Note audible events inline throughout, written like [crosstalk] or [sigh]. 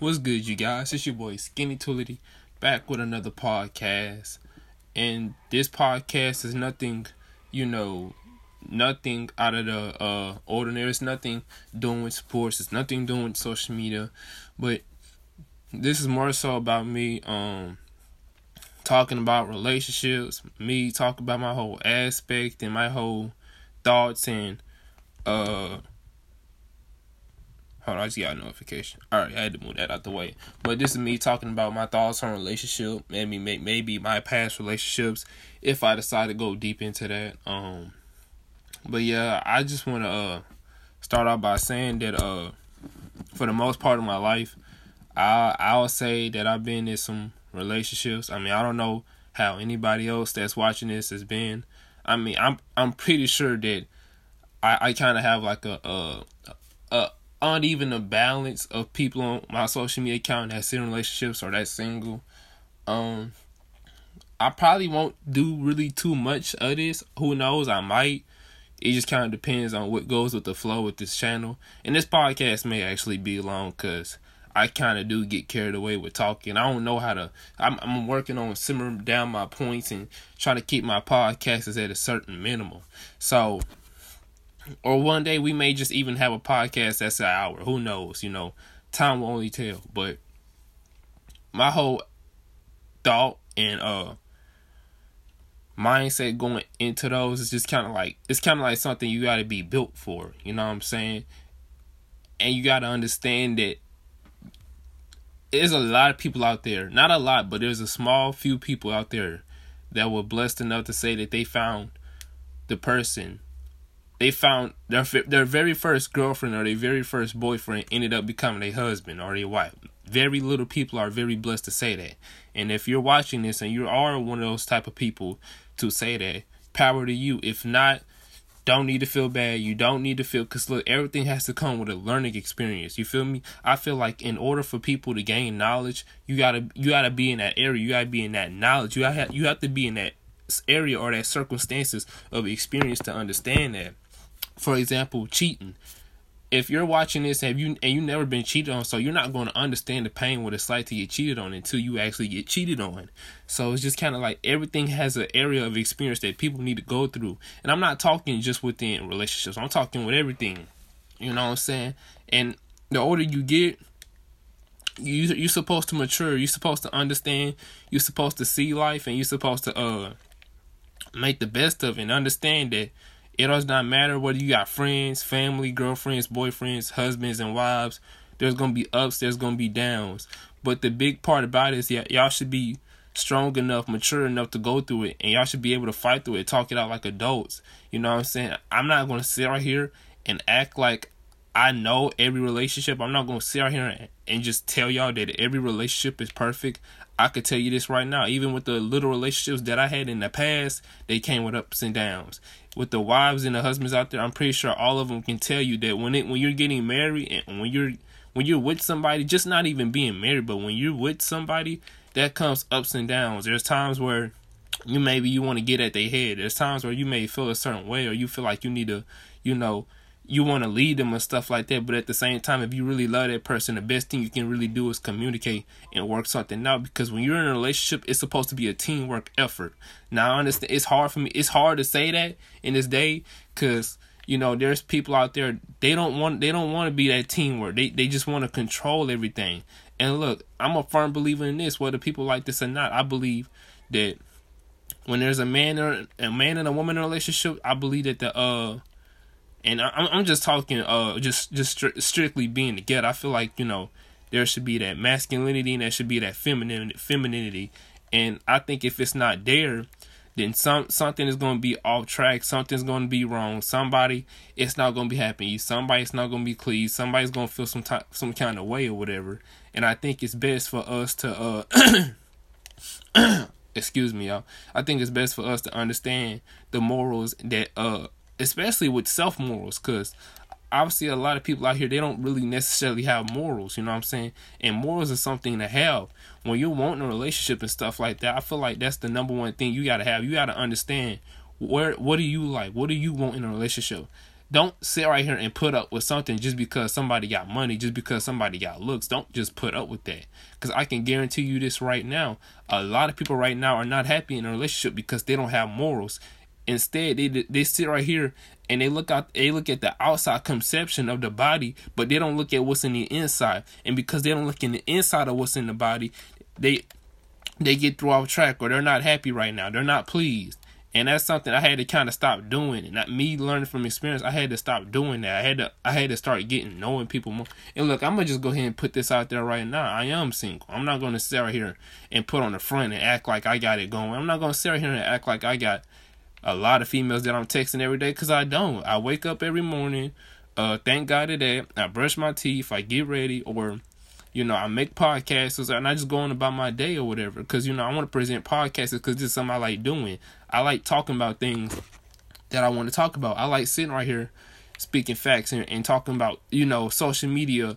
What's good, you guys? It's your boy Skinny Too Litty back with another podcast. And this podcast is nothing, you know, nothing out of the uh ordinary. It's nothing doing with sports. It's nothing doing with social media. But this is more so about me um talking about relationships, me talking about my whole aspect and my whole thoughts and uh Hold on, I just got a notification. All right, I had to move that out the way. But this is me talking about my thoughts on relationship, maybe maybe my past relationships, if I decide to go deep into that. Um, but yeah, I just want to uh start off by saying that uh for the most part of my life, I I'll say that I've been in some relationships. I mean, I don't know how anybody else that's watching this has been. I mean, I'm I'm pretty sure that I I kind of have like a a a uneven the balance of people on my social media account that's in relationships or that's single. Um, I probably won't do really too much of this. Who knows? I might. It just kind of depends on what goes with the flow with this channel. And this podcast may actually be long because I kind of do get carried away with talking. I don't know how to. I'm, I'm working on simmering down my points and trying to keep my podcasts at a certain minimum. So or one day we may just even have a podcast that's an hour. Who knows? You know, time will only tell. But my whole thought and uh mindset going into those is just kind of like it's kind of like something you got to be built for. You know what I'm saying? And you got to understand that there's a lot of people out there. Not a lot, but there's a small few people out there that were blessed enough to say that they found the person they found their their very first girlfriend or their very first boyfriend ended up becoming a husband or a wife. Very little people are very blessed to say that. And if you're watching this and you are one of those type of people to say that, power to you. If not, don't need to feel bad. You don't need to feel because look, everything has to come with a learning experience. You feel me? I feel like in order for people to gain knowledge, you gotta you gotta be in that area. You gotta be in that knowledge. You have you have to be in that area or that circumstances of experience to understand that for example, cheating. If you're watching this have you and you never been cheated on, so you're not going to understand the pain what it's like to get cheated on until you actually get cheated on. So it's just kind of like everything has an area of experience that people need to go through. And I'm not talking just within relationships. I'm talking with everything. You know what I'm saying? And the older you get, you you're supposed to mature. You're supposed to understand. You're supposed to see life, and you're supposed to uh make the best of it and understand that it does not matter whether you got friends, family, girlfriends, boyfriends, husbands, and wives. There's gonna be ups, there's gonna be downs. But the big part about it is y- y'all should be strong enough, mature enough to go through it, and y'all should be able to fight through it, talk it out like adults. You know what I'm saying? I'm not gonna sit right here and act like I know every relationship. I'm not gonna sit right here and just tell y'all that every relationship is perfect. I could tell you this right now. Even with the little relationships that I had in the past, they came with ups and downs with the wives and the husbands out there, I'm pretty sure all of them can tell you that when it when you're getting married and when you're when you're with somebody, just not even being married, but when you're with somebody, that comes ups and downs. There's times where you maybe you want to get at their head. There's times where you may feel a certain way or you feel like you need to, you know, you want to lead them and stuff like that. But at the same time, if you really love that person, the best thing you can really do is communicate and work something out. Because when you're in a relationship, it's supposed to be a teamwork effort. Now, I understand it's hard for me. It's hard to say that in this day because you know there's people out there they don't want they don't want to be that teamwork. They they just want to control everything. And look, I'm a firm believer in this, whether people like this or not. I believe that when there's a man or a man and a woman in a relationship, I believe that the uh and I, I'm just talking uh just just stri- strictly being together. I feel like you know there should be that masculinity and there should be that feminine femininity, and I think if it's not there, then some something is going to be off track. Something's going to be wrong. Somebody it's not going to be happy. Somebody's not going to be pleased. Somebody's going to feel some type some kind of way or whatever. And I think it's best for us to uh [coughs] [coughs] excuse me y'all i think it's best for us to understand the morals that uh especially with self morals, because obviously a lot of people out here they don't really necessarily have morals. You know what I'm saying? And morals is something to have when you're wanting a relationship and stuff like that. I feel like that's the number one thing you gotta have. You gotta understand where what do you like? What do you want in a relationship? don't sit right here and put up with something just because somebody got money, just because somebody got looks. Don't just put up with that. Because I can guarantee you this right now. A lot of people right now are not happy in a relationship because they don't have morals. Instead, they they sit right here and they look out they look at the outside conception of the body, but they don't look at what's in the inside. And because they don't look in the inside of what's in the body, they they get through off track or they're not happy right now. They're not pleased. And that's something I had to kind of stop doing. And not me learning from experience, I had to stop doing that. I had to I had to start getting knowing people more. And look, I'm gonna just go ahead and put this out there right now. I am single. I'm not gonna sit right here and put on the front and act like I got it going. I'm not gonna sit right here and act like I got a lot of females that I'm texting every day because I don't. I wake up every morning. Uh, thank God today. I brush my teeth. I get ready, or you know, I make podcasts and I just go on about my day or whatever. Because, you know, I want to present podcasts because this is something I like doing. I like talking about things that I want to talk about. I like sitting right here speaking facts and, and talking about, you know, social media,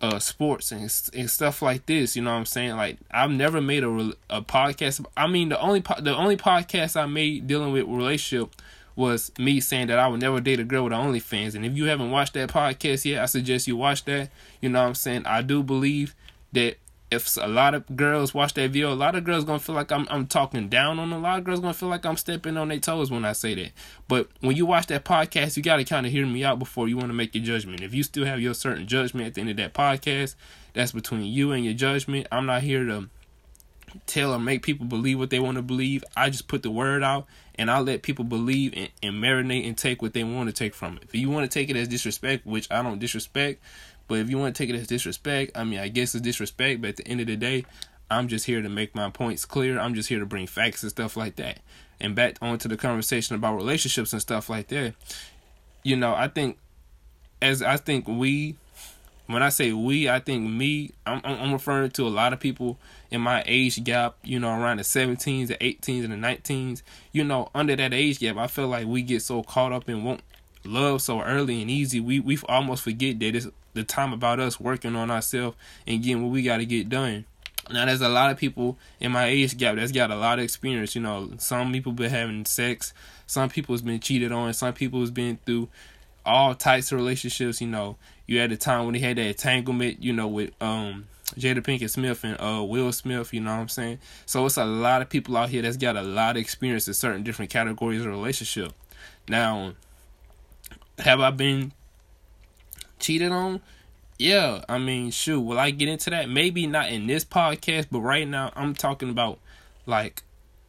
uh, sports and, and stuff like this. You know what I'm saying? Like, I've never made a, a podcast. I mean, the only, po- the only podcast I made dealing with relationship was me saying that I would never date a girl with OnlyFans. And if you haven't watched that podcast yet, I suggest you watch that. You know what I'm saying? I do believe that if a lot of girls watch that video, a lot of girls gonna feel like I'm I'm talking down on. A lot of girls gonna feel like I'm stepping on their toes when I say that. But when you watch that podcast, you gotta kind of hear me out before you want to make your judgment. If you still have your certain judgment at the end of that podcast, that's between you and your judgment. I'm not here to tell or make people believe what they want to believe. I just put the word out and I let people believe and, and marinate and take what they want to take from it. If you want to take it as disrespect, which I don't disrespect, but if you want to take it as disrespect, I mean, I guess it's disrespect, but at the end of the day, I'm just here to make my points clear. I'm just here to bring facts and stuff like that. And back onto the conversation about relationships and stuff like that. You know, I think as I think we when I say we, I think me, I'm, I'm referring to a lot of people in my age gap, you know, around the 17s, the 18s, and the 19s. You know, under that age gap, I feel like we get so caught up in want love so early and easy. We we almost forget that it's the time about us working on ourselves and getting what we got to get done. Now, there's a lot of people in my age gap that's got a lot of experience. You know, some people been having sex, some people's been cheated on, some people's been through all types of relationships. You know, you had the time when they had that entanglement, you know, with um Jada Pinkett Smith and uh Will Smith, you know what I'm saying? So it's a lot of people out here that's got a lot of experience in certain different categories of relationship. Now, have I been cheated on? Yeah, I mean, shoot, will I get into that? Maybe not in this podcast, but right now I'm talking about like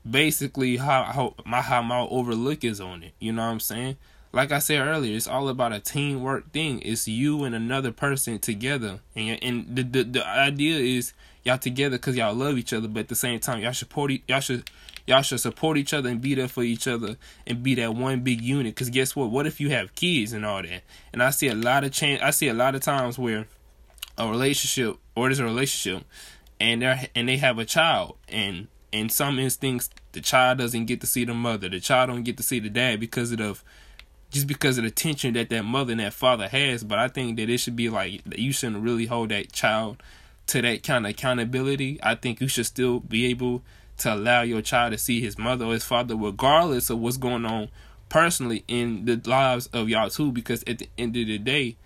basically how, how my how my overlook is on it. You know what I'm saying? like I said earlier, it's all about a teamwork thing. It's you and another person together, and and the the, the idea is y'all together because y'all love each other, but at the same time y'all support y'all should y'all should support each other and be there for each other and be that one big unit. Because guess what? What if you have kids and all that? And I see a lot of change. I see a lot of times where a relationship or there's a relationship and they and they have a child and in some instincts the child doesn't get to see the mother the child don't get to see the dad because of just because of the tension that that mother and that father has. But I think that it should be like that you shouldn't really hold that child to that kind of accountability. I think you should still be able to allow your child to see his mother or his father, regardless of what's going on personally in the lives of y'all too. Because at the end of the day,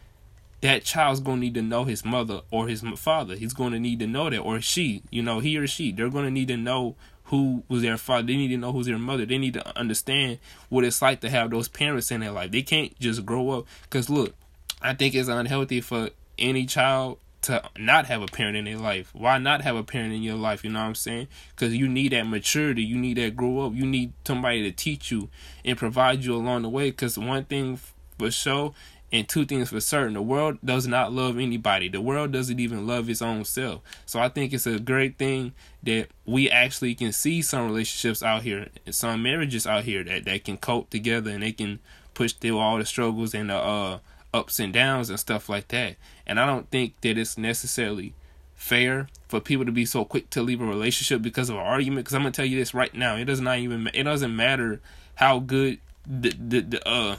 that child's gonna need to know his mother or his father. He's gonna need to know that, or she, you know, he or she. They're gonna need to know who was their father. They need to know who's their mother. They need to understand what it's like to have those parents in their life. They can't just grow up. Because look, I think it's unhealthy for any child to not have a parent in their life. Why not have a parent in your life? You know what I'm saying? Because you need that maturity. You need that grow up. You need somebody to teach you and provide you along the way. Because one thing for sure and two things for certain the world does not love anybody the world doesn't even love its own self so i think it's a great thing that we actually can see some relationships out here some marriages out here that, that can cope together and they can push through all the struggles and the uh, ups and downs and stuff like that and i don't think that it's necessarily fair for people to be so quick to leave a relationship because of an argument because i'm gonna tell you this right now it does not even it doesn't matter how good the the, the uh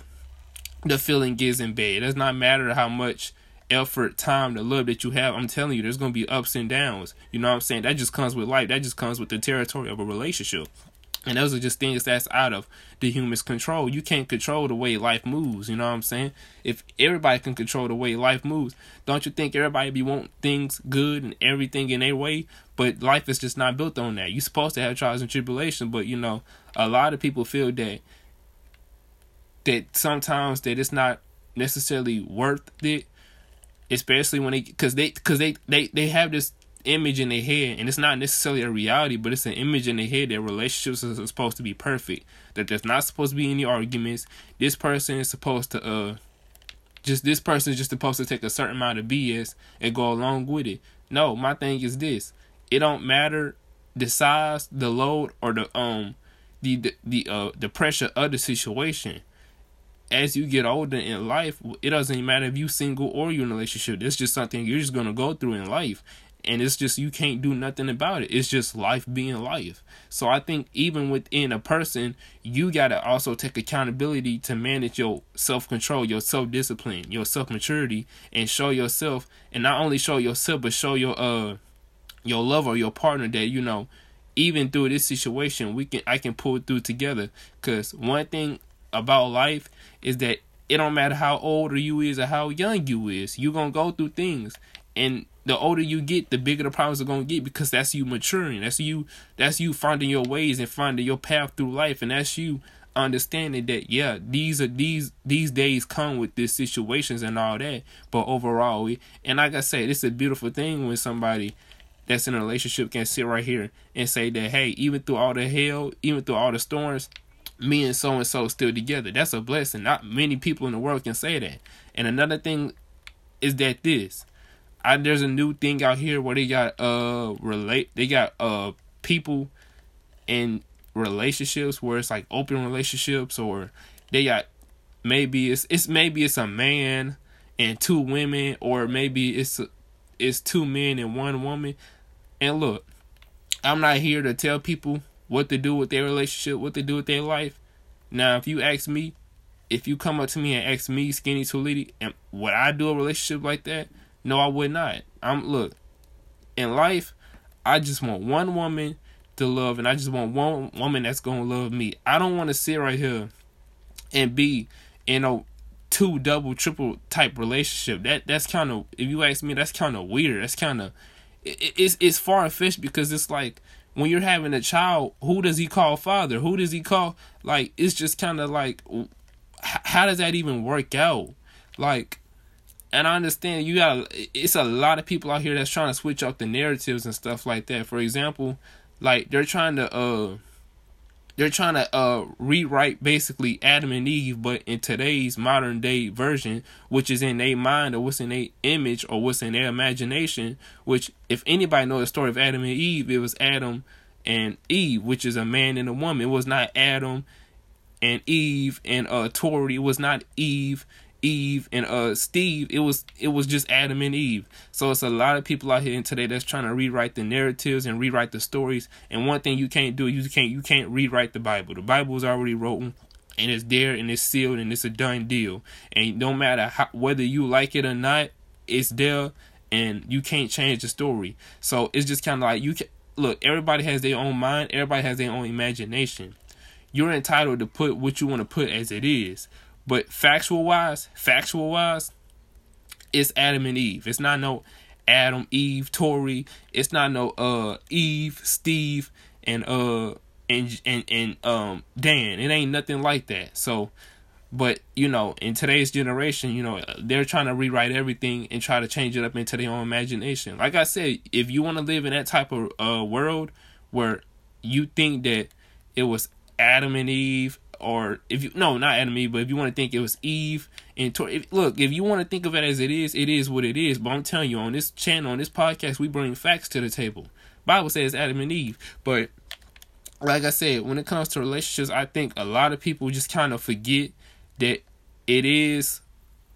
the feeling is in bed. It does not matter how much effort, time, the love that you have. I'm telling you, there's gonna be ups and downs. You know what I'm saying? That just comes with life. That just comes with the territory of a relationship. And those are just things that's out of the human's control. You can't control the way life moves, you know what I'm saying? If everybody can control the way life moves, don't you think everybody be wanting things good and everything in their way? But life is just not built on that. You're supposed to have trials and tribulations, but you know, a lot of people feel that that sometimes that it's not necessarily worth it, especially when they because they because they they they have this image in their head, and it's not necessarily a reality, but it's an image in their head that relationships are supposed to be perfect. That there's not supposed to be any arguments. This person is supposed to uh just this person is just supposed to take a certain amount of BS and go along with it. No, my thing is this. It don't matter the size, the load, or the um the the, the uh the pressure of the situation as you get older in life, it doesn't matter if you single or you're in a relationship. It's just something you're just gonna go through in life. And it's just you can't do nothing about it. It's just life being life. So I think even within a person, you gotta also take accountability to manage your self control, your self discipline, your self maturity, and show yourself and not only show yourself but show your uh your lover your partner that you know even through this situation we can I can pull through together. Cause one thing about life is that it don't matter how old or you is or how young you is, you gonna go through things. And the older you get, the bigger the problems are gonna get because that's you maturing. That's you that's you finding your ways and finding your path through life and that's you understanding that yeah, these are these these days come with these situations and all that. But overall we and like I said, it's a beautiful thing when somebody that's in a relationship can sit right here and say that hey, even through all the hell, even through all the storms, me and so and so still together. That's a blessing. Not many people in the world can say that. And another thing is that this, I, there's a new thing out here where they got uh relate they got uh people in relationships where it's like open relationships or they got maybe it's it's maybe it's a man and two women or maybe it's it's two men and one woman. And look, I'm not here to tell people what to do with their relationship, what to do with their life. Now, if you ask me, if you come up to me and ask me, Skinny Too Litty, and would I do a relationship like that? No, I would not. I'm look in life. I just want one woman to love, and I just want one woman that's gonna love me. I don't want to sit right here and be in a two double triple type relationship. That that's kind of if you ask me, that's kind of weird. That's kind of it, it's it's far fetched because it's like when you're having a child, who does he call father? Who does he call? Like, it's just kind of like, how does that even work out? Like, and I understand you got, it's a lot of people out here that's trying to switch up the narratives and stuff like that. For example, like, they're trying to, uh, they're trying to uh rewrite basically Adam and Eve, but in today's modern day version, which is in their mind or what's in their image or what's in their imagination. Which, if anybody knows the story of Adam and Eve, it was Adam and Eve, which is a man and a woman. It was not Adam and Eve and uh Tori. It was not Eve Eve and uh Steve, it was it was just Adam and Eve. So it's a lot of people out here today that's trying to rewrite the narratives and rewrite the stories. And one thing you can't do, you can't you can't rewrite the Bible. The Bible is already written and it's there and it's sealed and it's a done deal. And no matter how, whether you like it or not, it's there and you can't change the story. So it's just kind of like you can look. Everybody has their own mind. Everybody has their own imagination. You're entitled to put what you want to put as it is. But factual wise, factual wise, it's Adam and Eve. It's not no Adam, Eve, Tori. It's not no uh Eve, Steve, and uh and and and um Dan. It ain't nothing like that. So, but you know, in today's generation, you know, they're trying to rewrite everything and try to change it up into their own imagination. Like I said, if you want to live in that type of uh world where you think that it was Adam and Eve or if you no not Adam Eve, but if you want to think it was Eve and Tor, if, look, if you want to think of it as it is, it is what it is. But I'm telling you, on this channel, on this podcast, we bring facts to the table. Bible says Adam and Eve, but like I said, when it comes to relationships, I think a lot of people just kind of forget that it is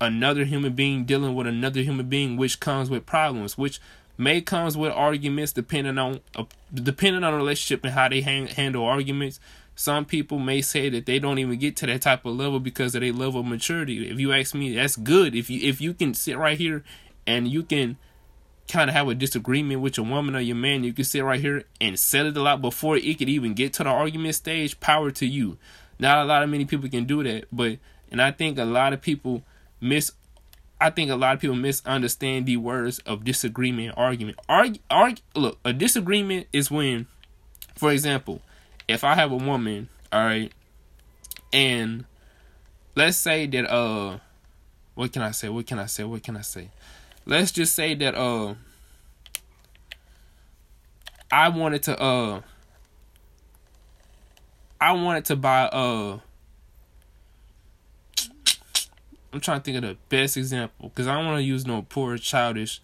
another human being dealing with another human being, which comes with problems, which may comes with arguments depending on uh, depending on relationship and how they hang, handle arguments some people may say that they don't even get to that type of level because of their level of maturity. If you ask me, that's good. If you if you can sit right here and you can kind of have a disagreement with your woman or your man, you can sit right here and settle it out before it could even get to the argument stage. Power to you. Not a lot of many people can do that, but and I think a lot of people miss. I think a lot of people misunderstand the words of disagreement, argument. Argue, argue. Look, a disagreement is when, for example, if I have a woman, all right, and let's say that uh, what can I say? What can I say? What can I say? let's just say that uh I wanted to uh I wanted to buy uh I'm trying to think of the best example because I don't want to use no poor childish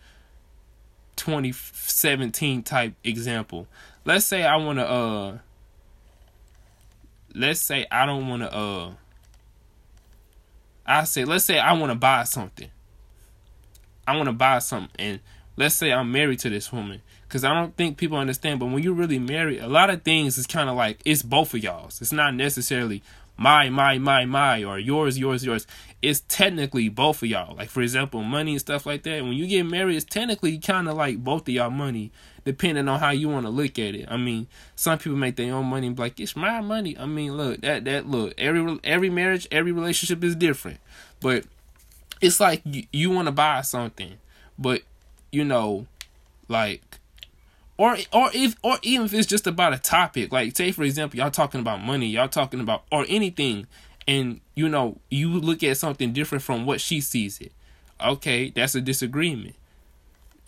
2017 type example. Let's say I want to uh let's say I don't want to uh I say let's say I want to buy something. I want to buy something, and let's say I'm married to this woman, because I don't think people understand. But when you're really married, a lot of things is kind of like it's both of y'all's. It's not necessarily my, my, my, my, or yours, yours, yours. It's technically both of y'all. Like for example, money and stuff like that. When you get married, it's technically kind of like both of y'all money, depending on how you want to look at it. I mean, some people make their own money and be like, it's my money. I mean, look, that that look, every every marriage, every relationship is different, but it's like you, you want to buy something, but you know, like or or if or even if it's just about a topic, like say for example, y'all talking about money, y'all talking about or anything, and you know, you look at something different from what she sees it. Okay, that's a disagreement.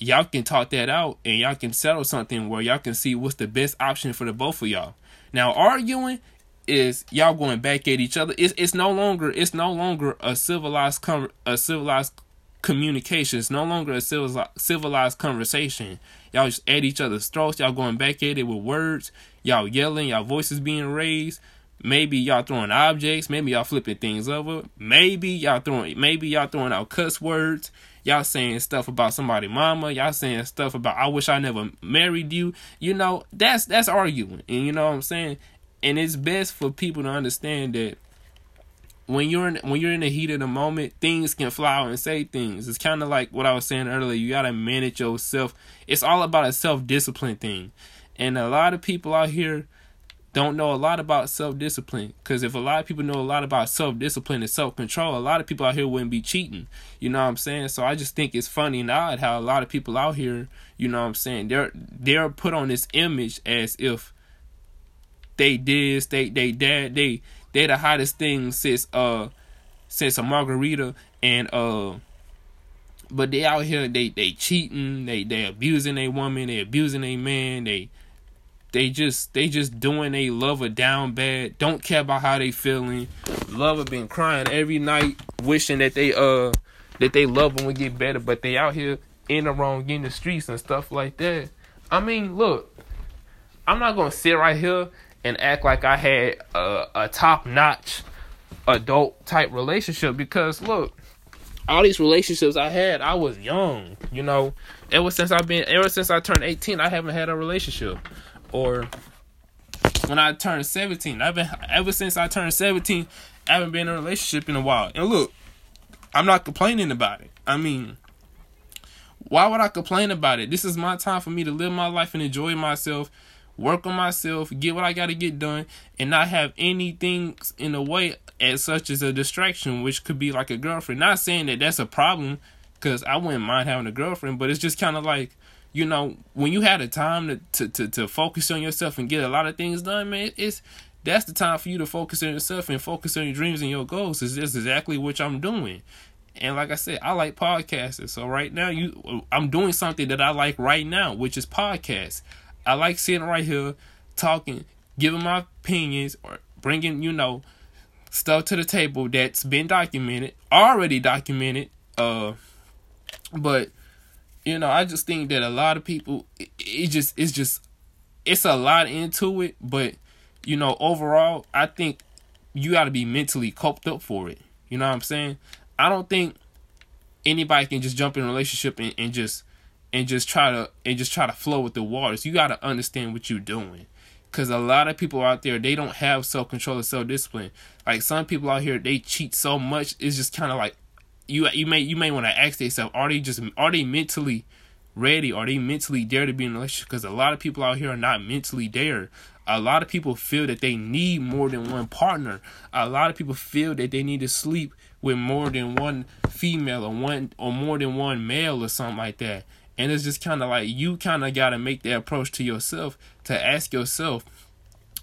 Y'all can talk that out and y'all can settle something where y'all can see what's the best option for the both of y'all. Now arguing is y'all going back at each other. It's it's no longer it's no longer a civilized com- a civilized communication. It's no longer a civilized civilized conversation. Y'all just at each other's throats. Y'all going back at it with words. Y'all yelling. Y'all voices being raised. Maybe y'all throwing objects. Maybe y'all flipping things over. Maybe y'all throwing. Maybe y'all throwing out cuss words. Y'all saying stuff about somebody mama. Y'all saying stuff about I wish I never married you. You know that's that's arguing. And you know what I'm saying and it's best for people to understand that when you're in when you're in the heat of the moment, things can fly out and say things. It's kind of like what I was saying earlier. You gotta manage yourself. It's all about a self discipline thing, and a lot of people out here don't know a lot about self discipline. Because if a lot of people know a lot about self discipline and self control, a lot of people out here wouldn't be cheating. You know what I'm saying? So I just think it's funny and odd how a lot of people out here, you know what I'm saying, they're they're put on this image as if they did, they they dad, they they the hottest thing since uh since a margarita and uh but they out here they they cheating, they they abusing a woman, they abusing a man, they they just they just doing a lover down bad, don't care about how they feeling. Lover been crying every night, wishing that they uh that they love them would get better, but they out here in the wrong in the streets and stuff like that. I mean, look, I'm not gonna sit right here and act like I had a, a top notch adult type relationship because look, all these relationships I had, I was young, you know. Ever since I've been, ever since I turned 18, I haven't had a relationship. Or when I turned 17, I've been, ever since I turned 17, I haven't been in a relationship in a while. And look, I'm not complaining about it. I mean, why would I complain about it? This is my time for me to live my life and enjoy myself work on myself, get what I got to get done, and not have anything in the way as such as a distraction, which could be like a girlfriend. Not saying that that's a problem, because I wouldn't mind having a girlfriend, but it's just kind of like, you know, when you had the time to, to, to, to focus on yourself and get a lot of things done, man, it's that's the time for you to focus on yourself and focus on your dreams and your goals. Is this exactly what I'm doing? And like I said, I like podcasting. So right now, you, I'm doing something that I like right now, which is podcasts. I like sitting right here talking, giving my opinions, or bringing, you know, stuff to the table that's been documented, already documented. Uh, but you know, I just think that a lot of people, it, it just, it's just, it's a lot into it. But you know, overall, I think you got to be mentally coped up for it. You know what I'm saying? I don't think anybody can just jump in a relationship and, and just and just try to and just try to flow with the waters. You got to understand what you're doing. Cause a lot of people out there they don't have self control or self discipline. Like some people out here they cheat so much. It's just kind of like you you may you may want to ask yourself: Are they just are they mentally ready Are they mentally there to be in a relationship because a lot of people out here are not mentally there. A lot of people feel that they need more than one partner. A lot of people feel that they need to sleep with more than one female or one or more than one male or something like that. And it's just kind of like you kind of got to make that approach to yourself to ask yourself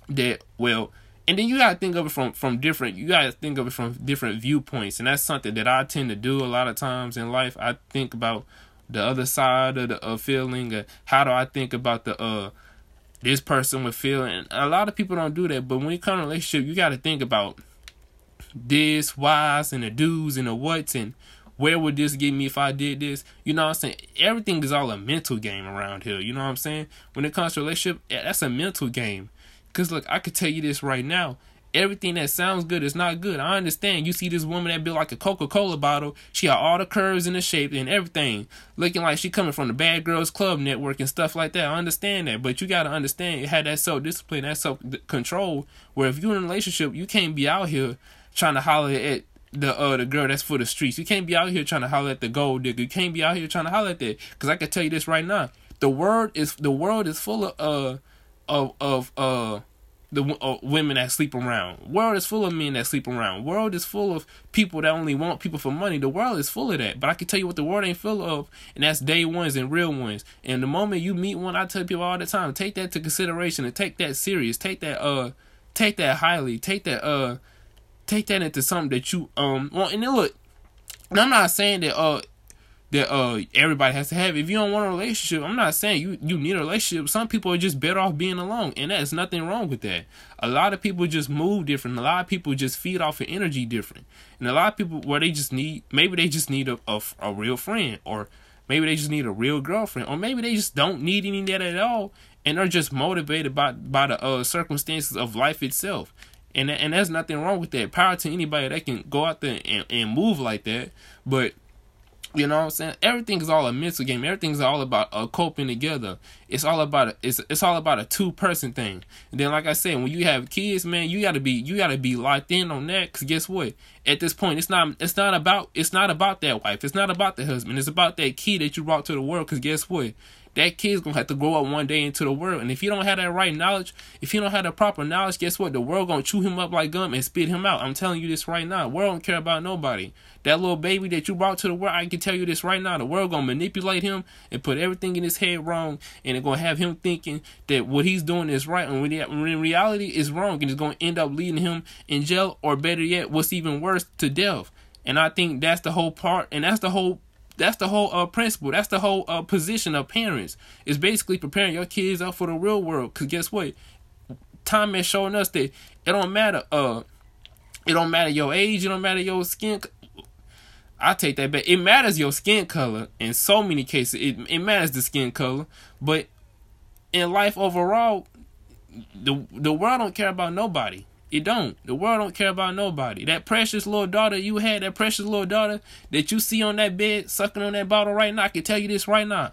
that well and then you gotta think of it from from different you gotta think of it from different viewpoints and that's something that i tend to do a lot of times in life i think about the other side of the uh, feeling uh, how do i think about the uh this person would feel and a lot of people don't do that but when you come to relationship you gotta think about this whys and the do's and the what's and where would this get me if I did this? You know what I'm saying? Everything is all a mental game around here. You know what I'm saying? When it comes to relationship, that's a mental game. Cause look, I could tell you this right now. Everything that sounds good is not good. I understand. You see this woman that built like a Coca Cola bottle. She got all the curves and the shape and everything, looking like she coming from the Bad Girls Club network and stuff like that. I understand that, but you gotta understand you had that self discipline, that self control. Where if you're in a relationship, you can't be out here trying to holler at the uh the girl that's for the streets. You can't be out here trying to holler at the gold digger. You can't be out here trying to holler at that. Cause I can tell you this right now. The world is the world is full of uh of of uh the uh, women that sleep around. World is full of men that sleep around. World is full of people that only want people for money. The world is full of that. But I can tell you what the world ain't full of, and that's day ones and real ones. And the moment you meet one, I tell people all the time, take that to consideration and take that serious. Take that uh, take that highly. Take that uh, take that into something that you um want. And then look, I'm not saying that uh that uh everybody has to have. If you don't want a relationship, I'm not saying you you need a relationship. Some people are just better off being alone, and there's nothing wrong with that. A lot of people just move different. A lot of people just feed off of energy different, and a lot of people where they just need maybe they just need a a, a real friend, or maybe they just need a real girlfriend, or maybe they just don't need any of that at all, and they're just motivated by by the uh, circumstances of life itself. And and there's nothing wrong with that. Power to anybody that can go out there and, and move like that, but you know what I'm saying? Everything is all a mental game. Everything's all about uh, coping together. It's all about a, it's it's all about a two person thing. And then, like I said, when you have kids, man, you gotta be you gotta be locked in on that. Cause guess what? At this point, it's not it's not about it's not about that wife. It's not about the husband. It's about that kid that you brought to the world. Cause guess what? That kid's gonna have to grow up one day into the world. And if you don't have that right knowledge, if you don't have the proper knowledge, guess what? The world gonna chew him up like gum and spit him out. I'm telling you this right now. The world don't care about nobody. That little baby that you brought to the world, I can tell you this right now. The world gonna manipulate him and put everything in his head wrong, and it's gonna have him thinking that what he's doing is right, and when in reality is wrong, and it's gonna end up leading him in jail, or better yet, what's even worse, to death. And I think that's the whole part, and that's the whole that's the whole uh, principle. That's the whole uh, position of parents. Is basically preparing your kids up for the real world. Cause guess what? Time has shown us that it don't matter. Uh, it don't matter your age. It don't matter your skin. I take that back. It matters your skin color in so many cases. It it matters the skin color, but in life overall, the the world don't care about nobody. It don't. The world don't care about nobody. That precious little daughter you had, that precious little daughter that you see on that bed sucking on that bottle right now, I can tell you this right now.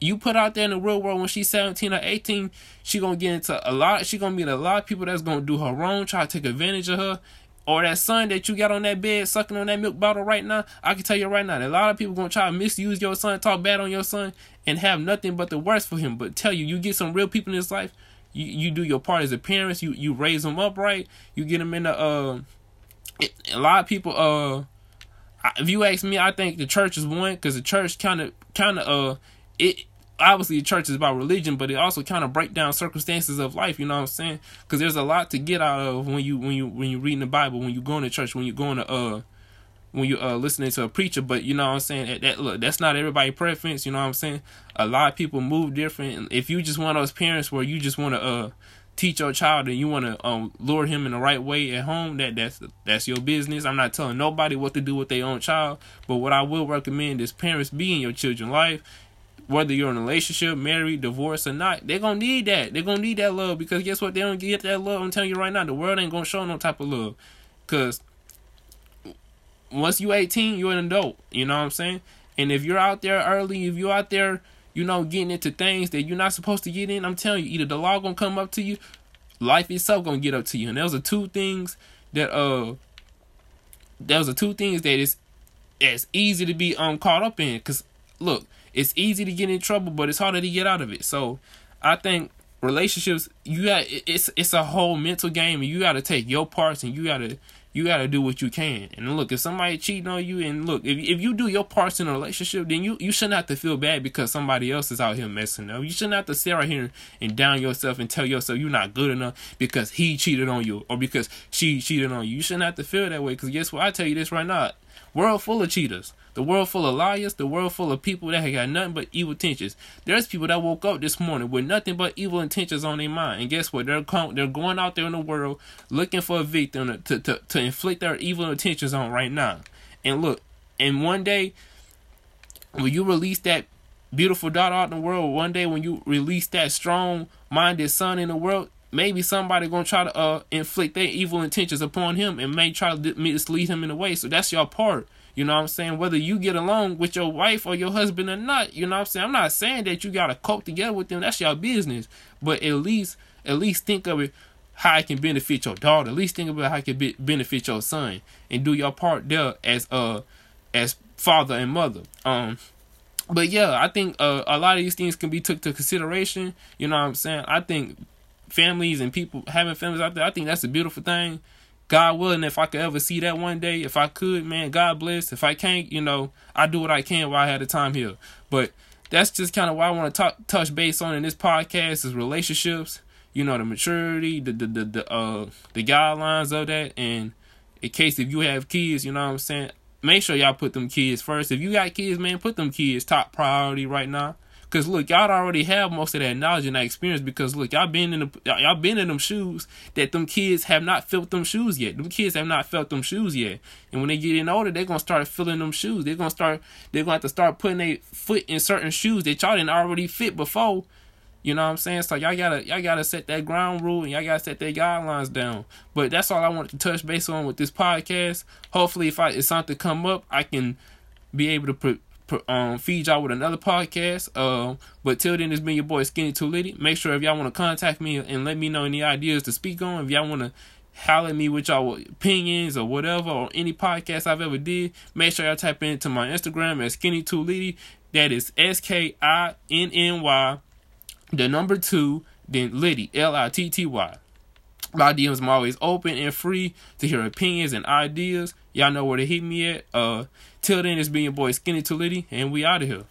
You put out there in the real world when she's 17 or 18, she gonna get into a lot, she gonna meet a lot of people that's gonna do her wrong, try to take advantage of her. Or that son that you got on that bed sucking on that milk bottle right now, I can tell you right now, a lot of people gonna try to misuse your son, talk bad on your son, and have nothing but the worst for him. But tell you, you get some real people in his life, you, you do your part as a parent. You you raise them up right. You get them in the. Uh, it, a lot of people. Uh, if you ask me, I think the church is one because the church kind of kind of uh it obviously the church is about religion, but it also kind of break down circumstances of life. You know what I'm saying? Because there's a lot to get out of when you when you when you reading the Bible, when you going to church, when you going to uh when you uh listening to a preacher. But you know what I'm saying? That look, that's not everybody preference. You know what I'm saying? A lot of people move different. If you just one of those parents where you just want to uh teach your child and you want to um lure him in the right way at home, that that's that's your business. I'm not telling nobody what to do with their own child. But what I will recommend is parents be in your children's life. Whether you're in a relationship, married, divorced, or not, they're gonna need that. They're gonna need that love because guess what? They don't get that love. I'm telling you right now, the world ain't gonna show no type of love. Cause once you 18, you're an adult. You know what I'm saying? And if you're out there early, if you're out there, you know, getting into things that you're not supposed to get in, I'm telling you, either the law gonna come up to you, life itself gonna get up to you. And those are two things that uh those are two things that is as easy to be um caught up in. Cause look, it's easy to get in trouble, but it's harder to get out of it. So I think relationships you got it's it's a whole mental game and you got to take your parts and you got to you got to do what you can. And look, if somebody cheating on you, and look, if if you do your parts in a relationship, then you you shouldn't have to feel bad because somebody else is out here messing up. You shouldn't have to sit right here and down yourself and tell yourself you're not good enough because he cheated on you or because she cheated on you. You shouldn't have to feel that way because guess what? I tell you this right now, world full of cheaters. The world full of liars, the world full of people that have got nothing but evil intentions. There's people that woke up this morning with nothing but evil intentions on their mind. And guess what? They're they're going out there in the world looking for a victim to, to, to inflict their evil intentions on right now. And look, and one day when you release that beautiful daughter out in the world, one day when you release that strong minded son in the world, maybe somebody gonna try to uh inflict their evil intentions upon him and may try to mislead him in a way. So that's your part. You know what I'm saying? Whether you get along with your wife or your husband or not, you know what I'm saying? I'm not saying that you gotta cope together with them. That's your business. But at least at least think of it how it can benefit your daughter. At least think about how it can be, benefit your son and do your part there as uh as father and mother. Um but yeah, I think uh, a lot of these things can be took to consideration. You know what I'm saying? I think families and people having families out there, I think that's a beautiful thing. God willing, if I could ever see that one day, if I could, man, God bless. If I can't, you know, I do what I can while I had the time here. But that's just kind of why I want to touch base on in this podcast is relationships. You know, the maturity, the the the, the uh the guidelines of that, and in case if you have kids, you know what I'm saying. Make sure y'all put them kids first. If you got kids, man, put them kids top priority right now. Cause look, y'all already have most of that knowledge and that experience. Because look, y'all been in the y'all been in them shoes that them kids have not felt them shoes yet. Them kids have not felt them shoes yet. And when they get in older, they're gonna start filling them shoes. They're gonna start. They're gonna have to start putting their foot in certain shoes that y'all didn't already fit before. You know what I'm saying? So y'all gotta y'all gotta set that ground rule and y'all gotta set their guidelines down. But that's all I wanted to touch base on with this podcast. Hopefully, if I if something come up, I can be able to put um, feed y'all with another podcast. Uh, but till then, it's been your boy Skinny Too Litty. Make sure if y'all want to contact me and let me know any ideas to speak on, if y'all want to holler at me with y'all opinions or whatever, or any podcast I've ever did, make sure y'all type into my Instagram at Skinny Too Litty. That is S K I N N Y, the number two, then Litty, L I T T Y. My DMs are always open and free to hear opinions and ideas. Y'all know where to hit me at. Uh, Till then, it's been your boy Skinny Too Litty, and we out of here.